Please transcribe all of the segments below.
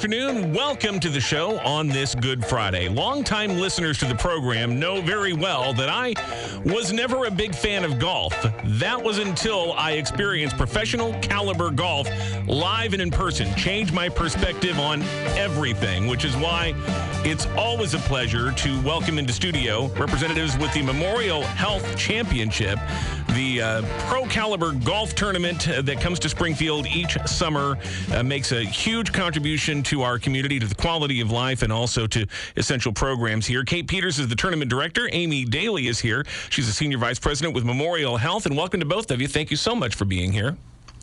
afternoon. Welcome to the show on this Good Friday. Longtime listeners to the program know very well that I was never a big fan of golf. That was until I experienced professional caliber golf live and in person. Changed my perspective on everything, which is why it's always a pleasure to welcome into studio representatives with the Memorial Health Championship, the uh, pro caliber golf tournament that comes to Springfield each summer, uh, makes a huge contribution to our community, to the quality of life, and also to essential programs here. Kate Peters is the tournament director. Aimee Daily is here. She's a senior vice president with Memorial Health. And welcome to both of you. Thank you so much for being here.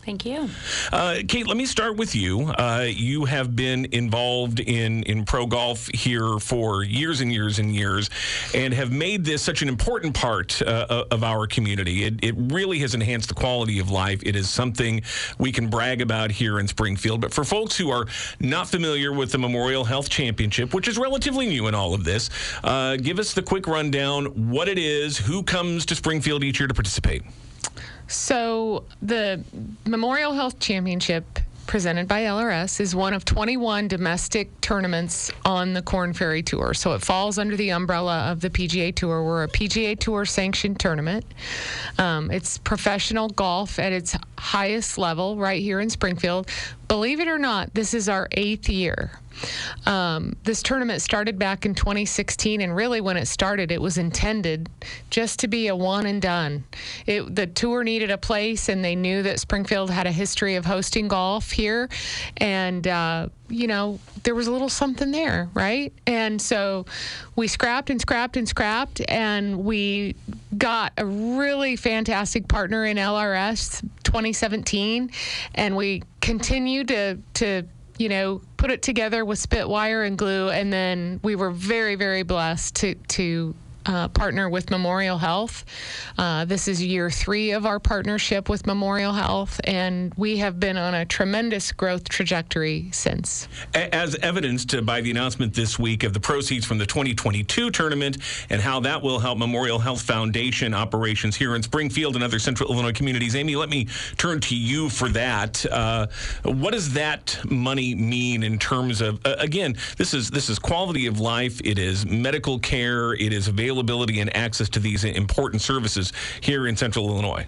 Thank you. Uh, Kate, let me start with you. Uh, you have been involved in, in pro golf here for years and years and years and have made this such an important part uh, of our community. It, it really has enhanced the quality of life. It is something we can brag about here in Springfield. But for folks who are not familiar with the Memorial Health Championship, which is relatively new in all of this, uh, give us the quick rundown what it is, who comes to Springfield each year to participate. So the Memorial Health Championship presented by LRS is one of 21 domestic tournaments on the Korn Ferry Tour. So it falls under the umbrella of the PGA Tour. We're a PGA Tour sanctioned tournament. Um, it's professional golf at its highest level right here in Springfield. Believe it or not, this is our eighth year. Um, this tournament started back in 2016, and really, when it started, it was intended just to be a one and done. It, the tour needed a place, and they knew that Springfield had a history of hosting golf here, and uh, you know there was a little something there, right? And so we scrapped and scrapped and scrapped, and we got a really fantastic partner in LRS 2017, and we continued to to you know, put it together with spit wire and glue, and then we were very, very blessed to to uh, partner with Memorial Health. Uh, this is year three of our partnership with Memorial Health, and we have been on a tremendous growth trajectory since. As evidenced by the announcement this week of the proceeds from the 2022 tournament and how that will help Memorial Health Foundation operations here in Springfield and other Central Illinois communities. Aimee, let me turn to you for that. Uh, what does that money mean in terms of, again, this is this is quality of life. It is medical care. It is available availability and access to these important services here in Central Illinois?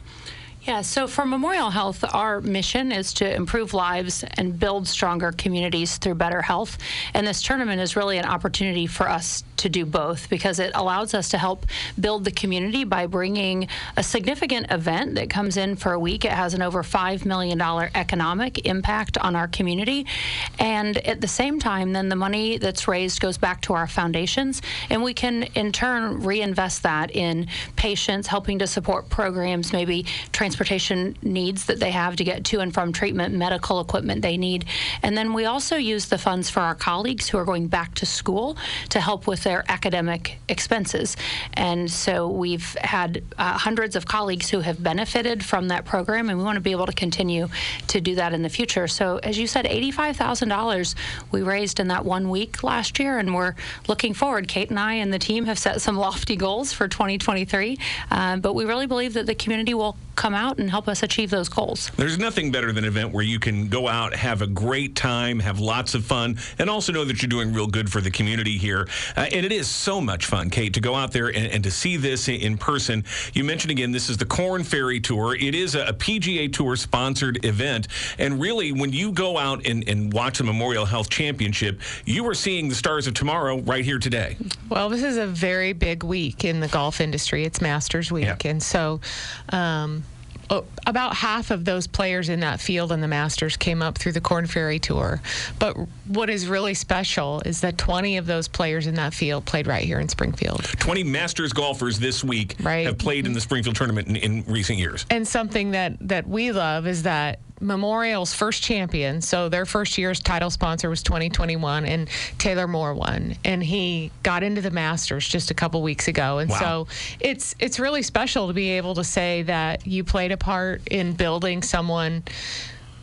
Yeah, so for Memorial Health, our mission is to improve lives and build stronger communities through better health. And this tournament is really an opportunity for us to do both because it allows us to help build the community by bringing a significant event that comes in for a week. It has an over $5 million economic impact on our community. And at the same time, then the money that's raised goes back to our foundations, and we can in turn reinvest that in patients, helping to support programs, maybe transportation needs that they have to get to and from treatment, medical equipment they need. And then we also use the funds for our colleagues who are going back to school to help with their academic expenses. And so we've had uh, hundreds of colleagues who have benefited from that program, and we want to be able to continue to do that in the future. So, as you said, $85,000 we raised in that one week last year, and we're looking forward. Kate and I and the team have set some lofty goals for 2023, uh, but we really believe that the community will come out and help us achieve those goals. There's nothing better than an event where you can go out, have a great time, have lots of fun, and also know that you're doing real good for the community here. Uh, and it is so much fun, Kate, to go out there and, and, to see this in person. You mentioned again, this is the Korn Ferry Tour. It is a, a PGA Tour sponsored event. And really, when you go out and, and watch the Memorial Health Championship, you are seeing the stars of tomorrow right here today. Well, this is a very big week in the golf industry. It's Masters Week. Yeah. And so, um, Uh, about half of those players in that field in the Masters came up through the Korn Ferry Tour. But what is really special is that 20 of those players in that field played right here in Springfield. 20 Masters golfers this week right. have played in the mm-hmm. Springfield tournament in, in recent years. And something that, that we love is that Memorial's first champion. So their first year's title sponsor was 2021, and Taylor Moore won. And he got into the Masters just a couple weeks ago. And wow. so it's it's really special to be able to say that you played a part in building someone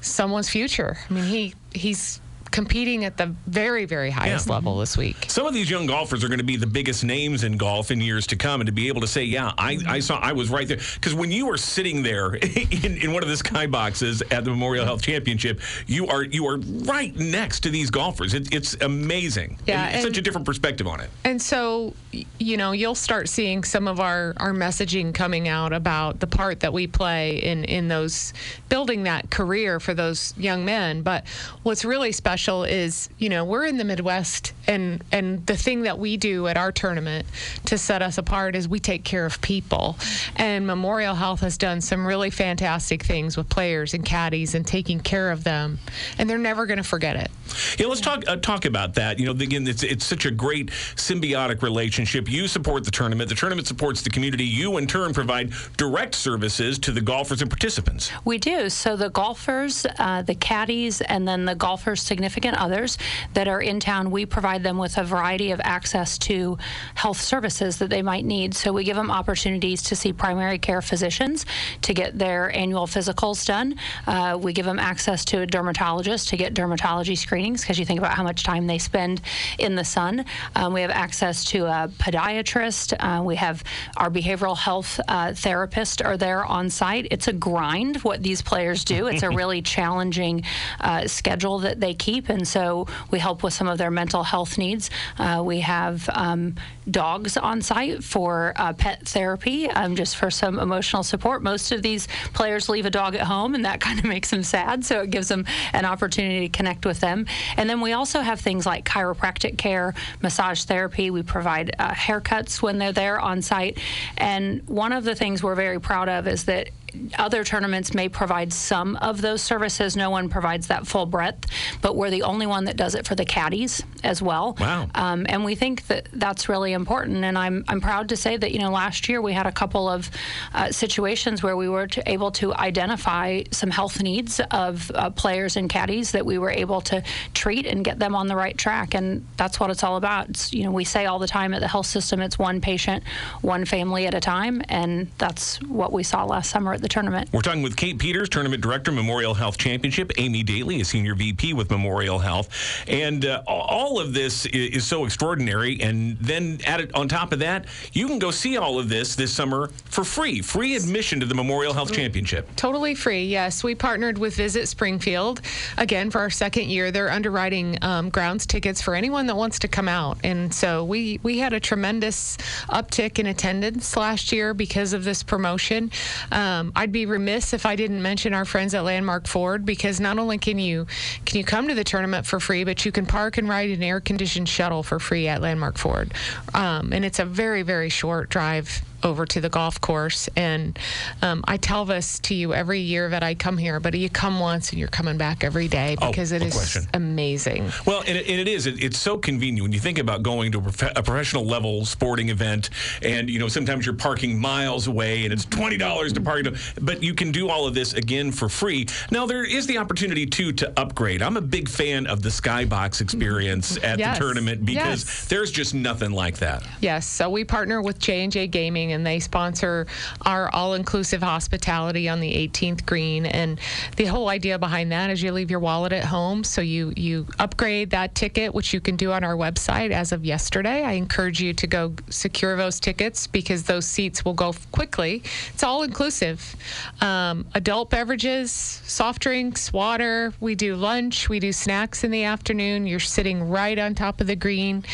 someone's future. I mean, he he's competing at the very, very highest Yeah. level this week. Some of these young golfers are going to be the biggest names in golf in years to come, and to be able to say, "Yeah, I, I saw, I was right there," because when you are sitting there in, in one of the skyboxes at the Memorial Health Championship, you are you are right next to these golfers. It, it's amazing. Yeah, And it's such a different perspective on it. And so, you know, you'll start seeing some of our, our messaging coming out about the part that we play in, in those building that career for those young men. But what's really special is, you know, we're in the Midwest and and the thing that we do at our tournament to set us apart is we take care of people. And Memorial Health has done some really fantastic things with players and caddies and taking care of them. And they're never going to forget it. Yeah, let's talk uh, talk about that. You know, again, it's it's such a great symbiotic relationship. You support the tournament. The tournament supports the community. You, in turn, provide direct services to the golfers and participants. We do. So the golfers, uh, the caddies, and then the golfers' significant others that are in town, we provide them with a variety of access to health services that they might need. So we give them opportunities to see primary care physicians to get their annual physicals done. Uh, we give them access to a dermatologist to get dermatology screenings because you think about how much time they spend in the sun. Um, we have access to a podiatrist. Uh, we have our behavioral health uh, therapist are there on site. It's a grind what these players do. It's a really challenging uh, schedule that they keep, and so we help with some of their mental health needs. Uh, we have um, dogs on site for uh, pet therapy, um, just for some emotional support. Most of these players leave a dog at home, and that kind of makes them sad. So it gives them an opportunity to connect with them. And then we also have things like chiropractic care, massage therapy. We provide uh, haircuts when they're there on site. And one of the things we're very proud of is that other tournaments may provide some of those services. No one provides that full breadth, but we're the only one that does it for the caddies as well. Wow. Um, and we think that that's really important. And I'm, I'm proud to say that, you know, last year we had a couple of uh, situations where we were to, able to identify some health needs of uh, players and caddies that we were able to treat and get them on the right track. And that's what it's all about. It's, you know, we say all the time at the health system, it's one patient, one family at a time. And that's what we saw last summer at the tournament. We're talking with Kate Peters, Tournament Director, Memorial Health Championship, Aimee Daily, a Senior VP with Memorial Health. And uh, all of this i- is so extraordinary. And then added on top of that, you can go see all of this this summer for free. Free admission to the Memorial Health Championship. Totally free, yes. We partnered with Visit Springfield again for our second year. They're underwriting um, grounds tickets for anyone that wants to come out, and so we we had a tremendous uptick in attendance last year because of this promotion. Um, I'd be remiss if I didn't mention our friends at Landmark Ford because not only can you can you come to the tournament for free, but you can park and ride an air conditioned shuttle for free at Landmark Ford, um, and it's a very very short drive over to the golf course. And um, I tell this to you every year that I come here, but you come once and you're coming back every day Oh, because it no is question. amazing. Well, and it, and it is. It, it's so convenient when you think about going to a, prof- a professional level sporting event, and you know sometimes you're parking miles away, and it's twenty dollars to park. But you can do all of this again for free. Now there is the opportunity too to upgrade. I'm a big fan of the Skybox experience at Yes. the tournament because Yes. there's just nothing like that. Yes, so we partner with J&J Gaming and they sponsor our all-inclusive hospitality on the 18th green and the whole idea behind that is you leave your wallet at home so you you upgrade that ticket which you can do on our website as of yesterday. I encourage you to go secure those tickets because those seats will go quickly. It's all inclusive. Um, adult beverages, soft drinks, water, we do lunch, we do snacks in the afternoon. You're sitting right on top of the green.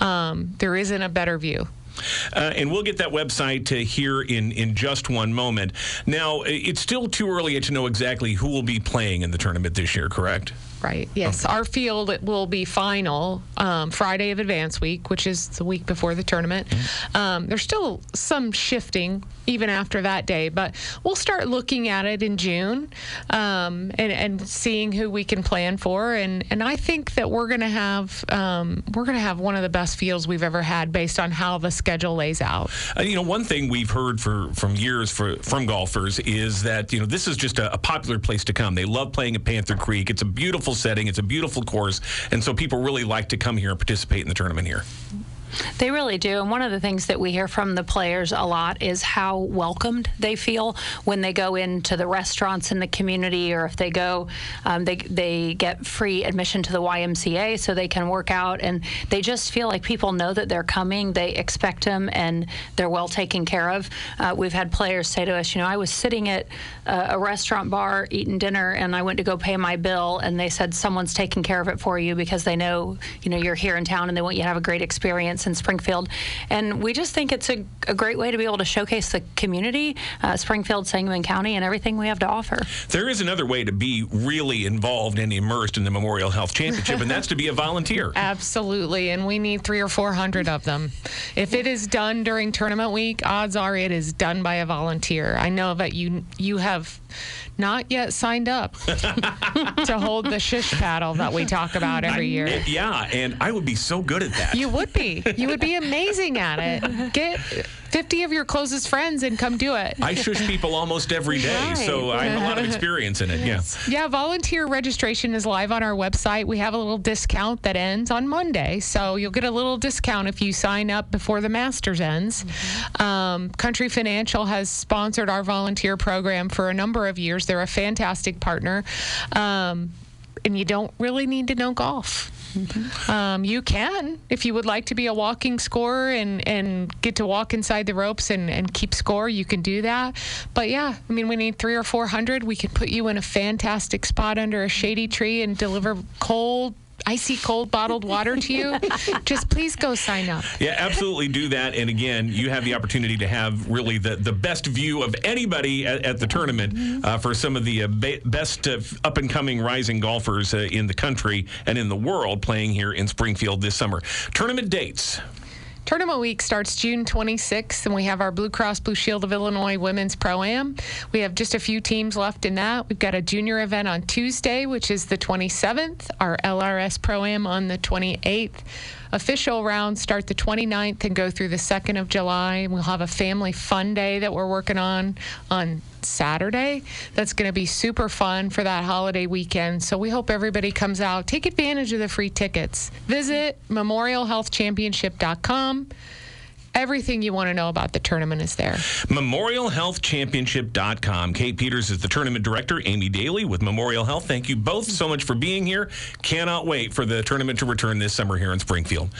Um, there isn't a better view. Uh, and we'll get that website to here in, in just one moment. Now, it's still too early to know exactly who will be playing in the tournament this year, correct? Right. Yes. Our field it will be final um, Friday of Advance Week, which is the week before the tournament. Um, there's still some shifting even after that day, but we'll start looking at it in June um, and, and seeing who we can plan for. And, and I think that we're going to have um, we're going to have one of the best fields we've ever had based on how the schedule lays out. Uh, you know, one thing we've heard for from years for, from golfers is that you know this is just a, a popular place to come. They love playing at Panther Creek. It's a beautiful setting. It's a beautiful course, and so people really like to come here and participate in the tournament here. They really do. And one of the things that we hear from the players a lot is how welcomed they feel when they go into the restaurants in the community or if they go, um, they, they get free admission to the YMCA so they can work out. And they just feel like people know that they're coming, they expect them, and they're well taken care of. Uh, we've had players say to us, you know, I was sitting at a, a restaurant bar eating dinner and I went to go pay my bill, and they said someone's taking care of it for you because they know, you know, you're here in town and they want you to have a great experience in Springfield. And we just think it's a, a great way to be able to showcase the community, uh, Springfield, Sangamon County, and everything we have to offer. There is another way to be really involved and immersed in the Memorial Health Championship, and that's to be a volunteer. Absolutely, and we need three or four hundred of them. If it is done during tournament week, odds are it is done by a volunteer. I know that you you have not yet signed up to hold the shish paddle that we talk about every year. Yeah, and I would be so good at that. You would be. You would be amazing at it. Get 50 of your closest friends and come do it. I shush people almost every day, so I have a lot of experience in it. Yeah. Yeah, volunteer registration is live on our website. We have a little discount that ends on Monday, so you'll get a little discount if you sign up before the Masters ends. Um, Country Financial has sponsored our volunteer program for a number of years. They're a fantastic partner. Um, and you don't really need to know golf. Um, you can, if you would like to be a walking scorer and, and get to walk inside the ropes and, and keep score, you can do that. But yeah, I mean, we need three or 400. We can put you in a fantastic spot under a shady tree and deliver cold, icy cold bottled water to you. Just please go sign up. Yeah, absolutely do that. And again, you have the opportunity to have really the, the best view of anybody at, at the tournament uh, for some of the uh, ba- best uh, up and coming rising golfers uh, in the country and in the world playing here in Springfield this summer. Tournament dates. Tournament week starts June 26th, and we have our Blue Cross Blue Shield of Illinois Women's Pro Am. We have just a few teams left in that. We've got a junior event on Tuesday, which is the 27th, our LRS Pro Am on the 28th. Official rounds start the 29th and go through the 2nd of July. We'll have a family fun day that we're working on on Saturday. That's going to be super fun for that holiday weekend. So we hope everybody comes out. Take advantage of the free tickets. Visit memorialhealthchampionship.com. Everything you want to know about the tournament is there. MemorialHealthChampionship.com. Kate Peters is the tournament director. Aimee Daily with Memorial Health. Thank you both so much for being here. Cannot wait for the tournament to return this summer here in Springfield.